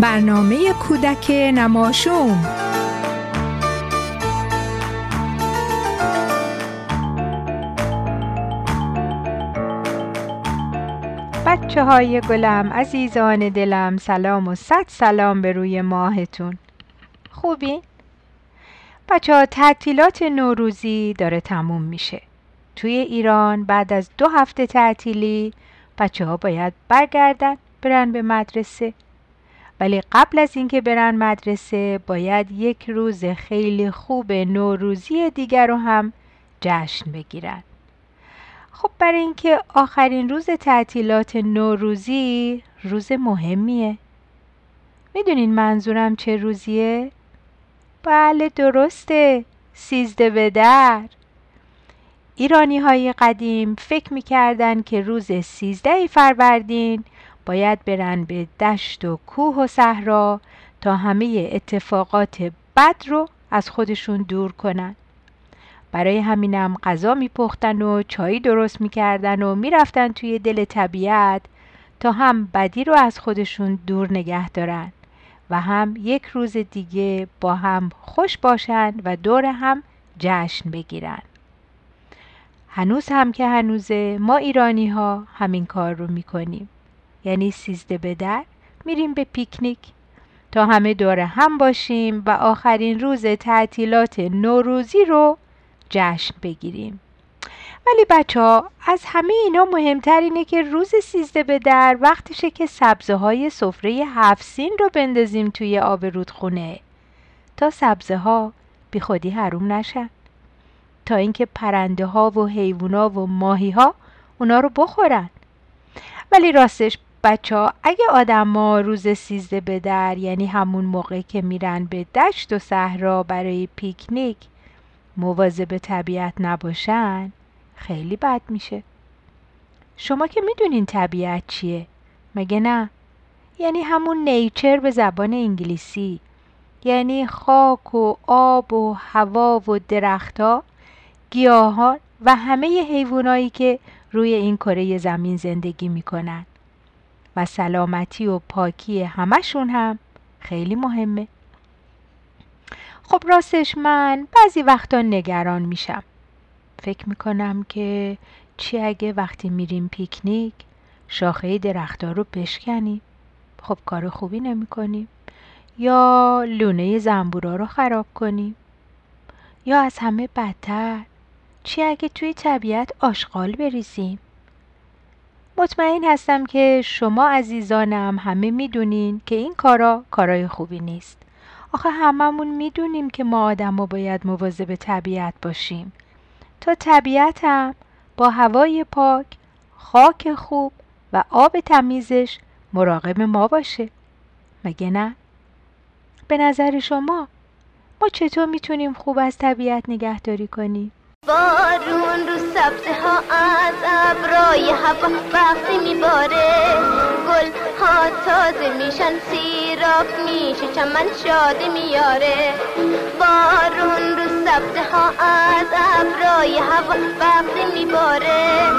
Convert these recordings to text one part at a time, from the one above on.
برنامه کودک نماشوم. بچه های گلم عزیزان دلم سلام و صد سلام به روی ماهتون. خوبی؟ بچه ها تعطیلات نوروزی داره تموم میشه. توی ایران بعد از دو هفته تعطیلی بچه ها باید برگردن برن به مدرسه. ولی قبل از اینکه برن مدرسه باید یک روز خیلی خوب نوروزی دیگر رو هم جشن بگیرن. خب برای اینکه آخرین روز تعطیلات نوروزی روز مهمیه. می‌دونین منظورم چه روزیه؟ بله درسته. سیزده به در. ایرانی های قدیم فکر می‌کردن که روز سیزده فروردین باید برن به دشت و کوه و صحرا تا همه اتفاقات بد رو از خودشون دور کنن. برای همینم غذا میپختن و چایی درست می‌کردن و می‌رفتن توی دل طبیعت تا هم بدی رو از خودشون دور نگه دارن و هم یک روز دیگه با هم خوش باشن و دور هم جشن بگیرن. هنوز هم که هنوزه ما ایرانی ها همین کار رو می‌کنیم. یعنی سیزده به در میریم به پیکنیک. تا همه دور هم باشیم و آخرین روز تعطیلات نوروزی رو جشن بگیریم. ولی بچه ها از همه اینا مهمتر اینه که روز سیزده به در وقتشه که سبزه های سفره هفسین رو بندازیم توی آب رودخونه. تا سبزه ها بی خودی حروم نشن. تا اینکه پرنده ها و حیوونا و ماهی ها اونا رو بخورن. ولی راستش بچه ها اگه آدما روز سیزده به در یعنی همون موقع که میرن به دشت و صحرا برای پیکنیک مواظب طبیعت نباشن خیلی بد میشه. شما که می‌دونین طبیعت چیه؟ مگه نه؟ یعنی همون نیچر به زبان انگلیسی. یعنی خاک و آب و هوا و درختها گیاهان و همه حیوانایی که روی این کره زمین زندگی می‌کنن. و سلامتی و پاکی همشون هم خیلی مهمه. خب راستش من بعضی وقتا نگران میشم. فکر می‌کنم که چی اگه وقتی میریم پیکنیک شاخه درختها رو بشکنیم. خب کار خوبی نمی کنیم یا لونه زنبورا رو خراب کنیم. یا از همه بدتر چی اگه توی طبیعت آشغال بریزیم. مطمئن هستم که شما عزیزانم همه می‌دونین که این کارا کارای خوبی نیست آخه هممون می‌دونیم که ما آدما باید مواظب طبیعت باشیم تا طبیعت هم با هوای پاک خاک خوب و آب تمیزش مراقب ما باشه مگه نه؟ به نظر شما ما چطور می‌تونیم خوب از طبیعت نگهداری کنیم؟ بارون رو سبزه ها از ابرای هوا وقتی میباره. گل ها تازه میشن سیراب میشه چمن شاده میاره. بارون رو سبزه ها از ابرای هوا وقتی میباره.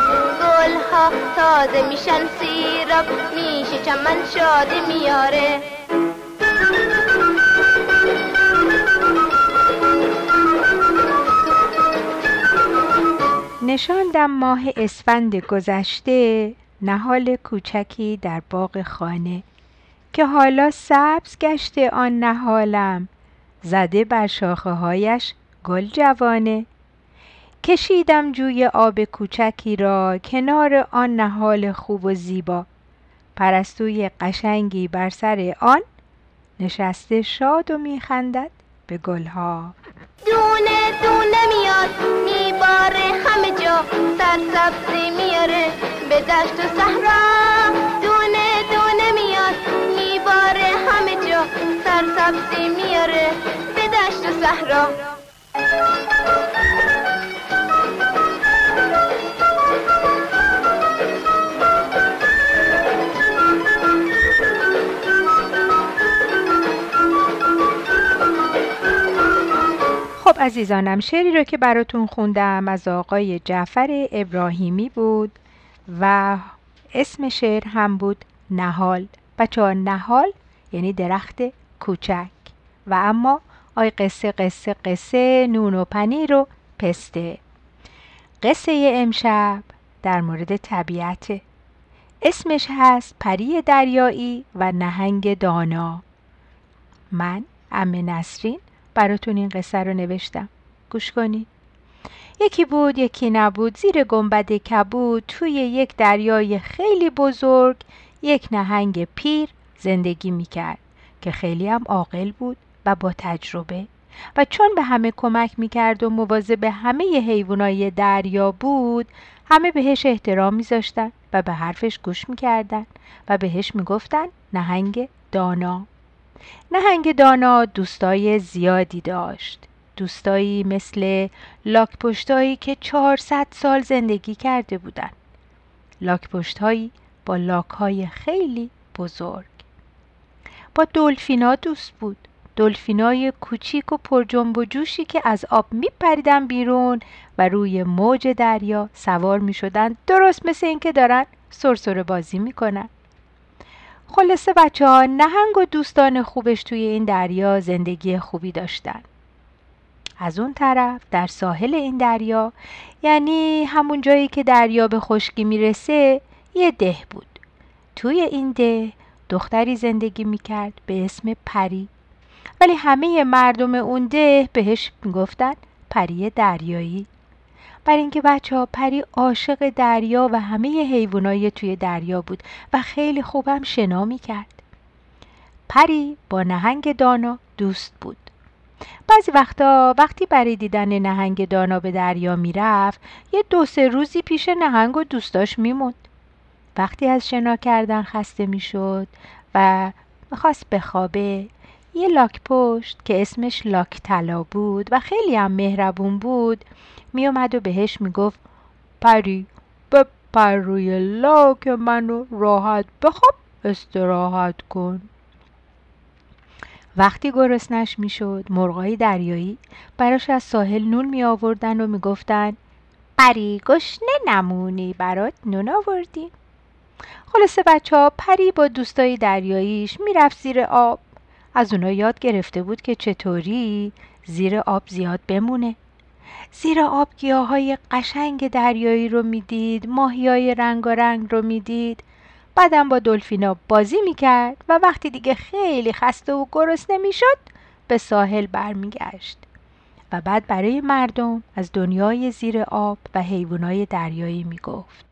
گل ها تازه میشن سیراب میشه چمن شاده میاره. نشاندم ماه اسفند گذشته نهال کوچکی در باغ خانه که حالا سبز گشته آن نهالم زده بر شاخه هایش گل جوانه. کشیدم جوی آب کوچکی را کنار آن نهال خوب و زیبا. پرستوی قشنگی بر سر آن نشسته شاد و میخندد به گلها. دونه دونه میاد میباره همه جا سرسبزی میاره به دشت و صحرا. دونه دونه میاد میباره همه جا سرسبزی میاره به دشت و صحرا. خب عزیزانم شعری رو که براتون خوندم از آقای جعفر ابراهیمی بود و اسم شعر هم بود نهال. بچه ها نهال یعنی درخت کوچک و اما آی قصه قصه قصه نون و پنیر و پسته. قصه امشب در مورد طبیعته اسمش هست پری دریایی و نهنگ دانا. من ام نسرین براتون این قصه رو نوشتم. گوش کنید یکی بود یکی نبود. زیر گنبد کبود. توی یک دریای خیلی بزرگ یک نهنگ پیر زندگی می‌کرد که خیلی هم عاقل بود و با تجربه. و چون به همه کمک می‌کرد و مواظب همه حیوانای دریا بود همه بهش احترام میذاشتن و به حرفش گوش می‌کردن و بهش می‌گفتن نهنگ دانا. نهنگ دانا دوستای زیادی داشت. دوستایی مثل لاک پشتایی که 400 سال زندگی کرده بودن. لاک پشتهایی با لاک های خیلی بزرگ. با دلفینا دوست بود. دلفینای کوچیک و پر جنب و جوشی که از آب میپریدن بیرون و روی موج دریا سوار می‌شدن درست مثل اینکه دارن سرسره بازی می‌کنن. خلاصه بچه ها نهنگ و دوستان خوبش توی این دریا زندگی خوبی داشتن. از اون طرف در ساحل این دریا یعنی همون جایی که دریا به خشکی می‌رسه یه ده بود. توی این ده دختری زندگی می‌کرد به اسم پری. ولی همه مردم اون ده بهش می‌گفتن پری دریایی. بر اینکه بچه ها پری عاشق دریا و همه حیوانای توی دریا بود و خیلی خوبم شنا می‌کرد. پری با نهنگ دانا دوست بود. بعضی وقتا وقتی برای دیدن نهنگ دانا به دریا می‌رفت یه دو سه روزی پیش نهنگ و دوستاش میموند. وقتی از شنا کردن خسته می‌شد و می‌خواست بخوابه یه لاک پشت که اسمش لاک طلا بود و خیلی هم مهربون بود میومد و بهش می‌گفت پری بپر روی لاک منو راحت بخواب استراحت کن. وقتی گرسنش می‌شد مرغای دریایی براش از ساحل نون می آوردن و می‌گفتن پری گشنه نمونی برات نون آوردیم خلاصه بچه ها پری با دوستای دریاییش می‌رفت زیر آب. از اونا یاد گرفته بود که چطوری زیر آب زیاد بمونه. زیر آب گیاه های قشنگ دریایی رو می‌دید ماهی های رنگ و رنگ رو می‌دید. بعدم با دلفینا بازی می‌کرد و وقتی دیگه خیلی خسته و گرسنه می‌شد به ساحل برمیگشت. و بعد برای مردم از دنیای زیر آب و حیوانای دریایی می‌گفت.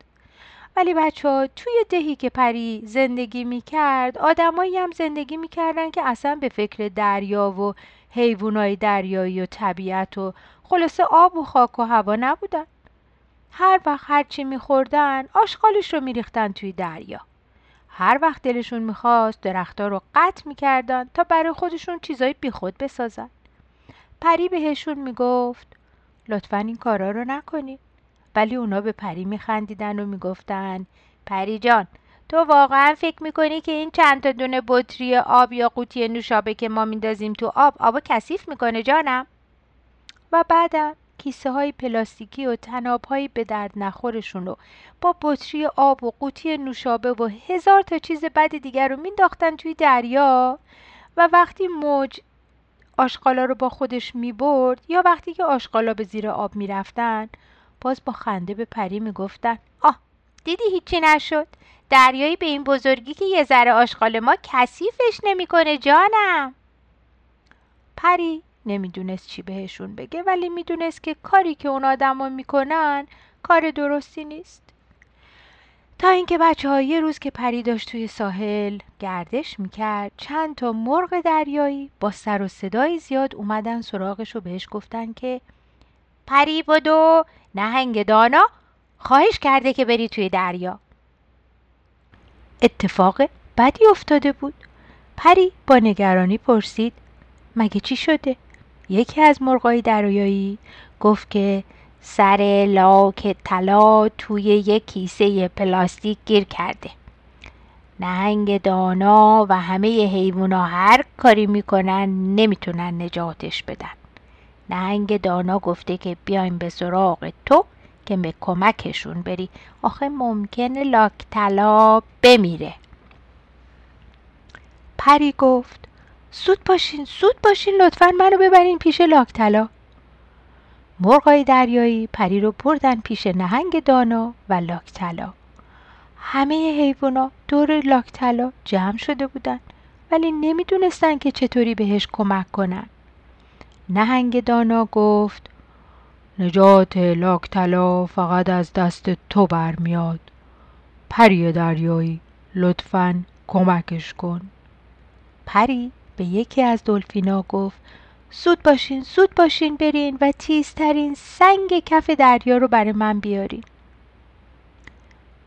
ولی بچه ها توی دهی که پری زندگی می‌کرد آدمایی هم زندگی می‌کردن که اصلا به فکر دریا و حیوانای دریایی و طبیعت و خلاصه آب و خاک و هوا نبودن. هر وقت هرچی میخوردن آشغالش رو میریختن توی دریا. هر وقت دلشون می‌خواست درختها رو قطع می‌کردن تا برای خودشون چیزای بیخود بسازن. پری بهشون می‌گفت لطفا این کارا رو نکنید ولی اونا به پری میخندیدن و می‌گفتن پری جان تو واقعا فکر می‌کنی که این چند تا دونه بطری آب یا قوطی نوشابه که ما میندازیم تو آب آب کثیف می‌کنه جانم؟ و بعدم کیسه های پلاستیکی و تناب های به درد نخورشون رو با بطری آب و قوطی نوشابه و هزار تا چیز بد دیگر رو مینداختن توی دریا؟ و وقتی موج آشغالا رو با خودش می‌برد یا وقتی که آشغالا به زیر آب می‌رفتن باز با خنده به پری می‌گفتن آه دیدی هیچی نشد؟ دریایی به این بزرگی که یه ذره آشغال ما کثیفش نمی‌کنه جانم. پری نمی‌دونست چی بهشون بگه ولی می‌دونست که کاری که اون آدما می‌کنن کار درستی نیست. تا اینکه بچه ها یه روز که پری داشت توی ساحل گردش می‌کرد چند تا مرغ دریایی با سر و صدای زیاد اومدن سراغش و بهش گفتن که پری بدو. نهنگ دانا خواهش کرده که بری توی دریا. اتفاق بدی افتاده بود. پری با نگرانی پرسید مگه چی شده؟ یکی از مرغای دریایی گفت که سر لاک طلا توی یک کیسه پلاستیک گیر کرده. نهنگ دانا و همه حیوونا هر کاری می‌کنن نمی‌تونن نجاتش بدن. نهنگ دانا گفته که بیایم به سراغ تو که به کمکشون بری. آخه ممکنه لاک طلا بمیره. پری گفت سود باشین سود باشین لطفا منو ببرین پیش لاکتلا مرغای دریایی پری رو بردن پیش نهنگ دانا و لاکتلا همه حیوانا دور لاکتلا جمع شده بودن ولی نمی‌دونستن که چطوری بهش کمک کنن. نهنگ دانا گفت نجات لاکتلا فقط از دست تو برمیاد. پری دریایی لطفا کمکش کن. پری به یکی از دلفینا گفت سود باشین سود باشین برین و تیزترین سنگ کف دریا رو برای من بیارین.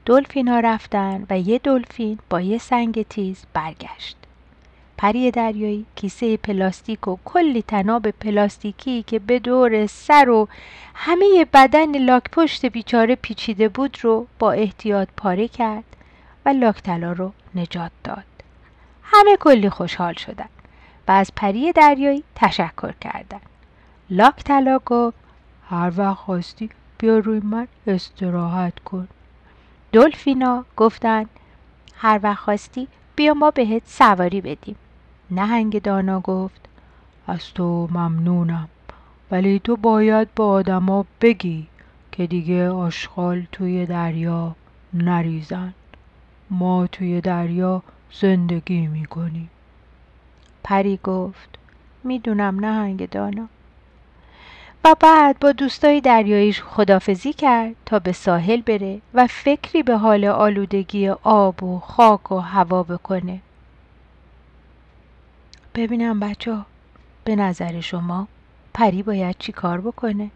دلفینا رفتن و یه دلفین با یه سنگ تیز برگشت. پری دریایی کیسه پلاستیک و کلی تناب پلاستیکی که به دور سر و همه بدن لاک پشت بیچاره پیچیده بود رو با احتیاط پاره کرد و لاکتلا رو نجات داد. همه کلی خوشحال شدن و از پری دریایی تشکر کردن. لاکتلا گفت هر وقت خواستی بیا روی من استراحت کن. دلفینا گفتن هر وقت خواستی بیا ما بهت سواری بدیم. نهنگ دانا گفت از تو ممنونم ولی تو باید با آدما بگی که دیگه آشغال توی دریا نریزن. ما توی دریا زندگی می‌کنیم. پری گفت می‌دونم نهنگ دانا. و بعد با دوستای دریاییش خدافزی کرد تا به ساحل بره و فکری به حال آلودگی آب و خاک و هوا بکنه. ببینم بچه به نظر شما پری باید چی کار بکنه؟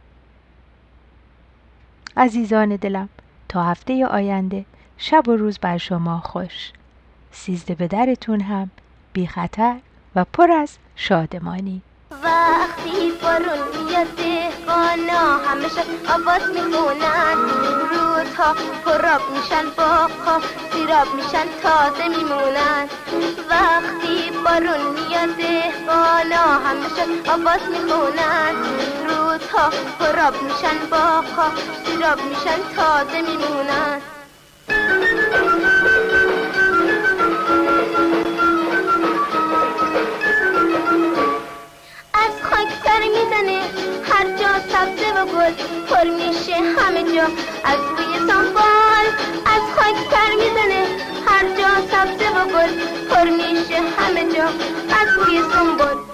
عزیزان دلم تا هفته آینده شب و روز بر شما خوش سیزده به درتون هم بی خطر و پر از شادمانی وقتی بارون میاد دهقانا همه آواز می‌خونن. رودها پراب میشن باغها سیراب میشن تازه میمونن. وقتی بارون میاد دهقانا همه آواز می‌خونن. رودها پراب میشن باغها سیراب میشن تازه میمونن. گل پر میشه همه جا. از بوی سنبال از خاک سر می‌زنه. هر جا سبزه و گل پر میشه همه جا. از بوی سنبال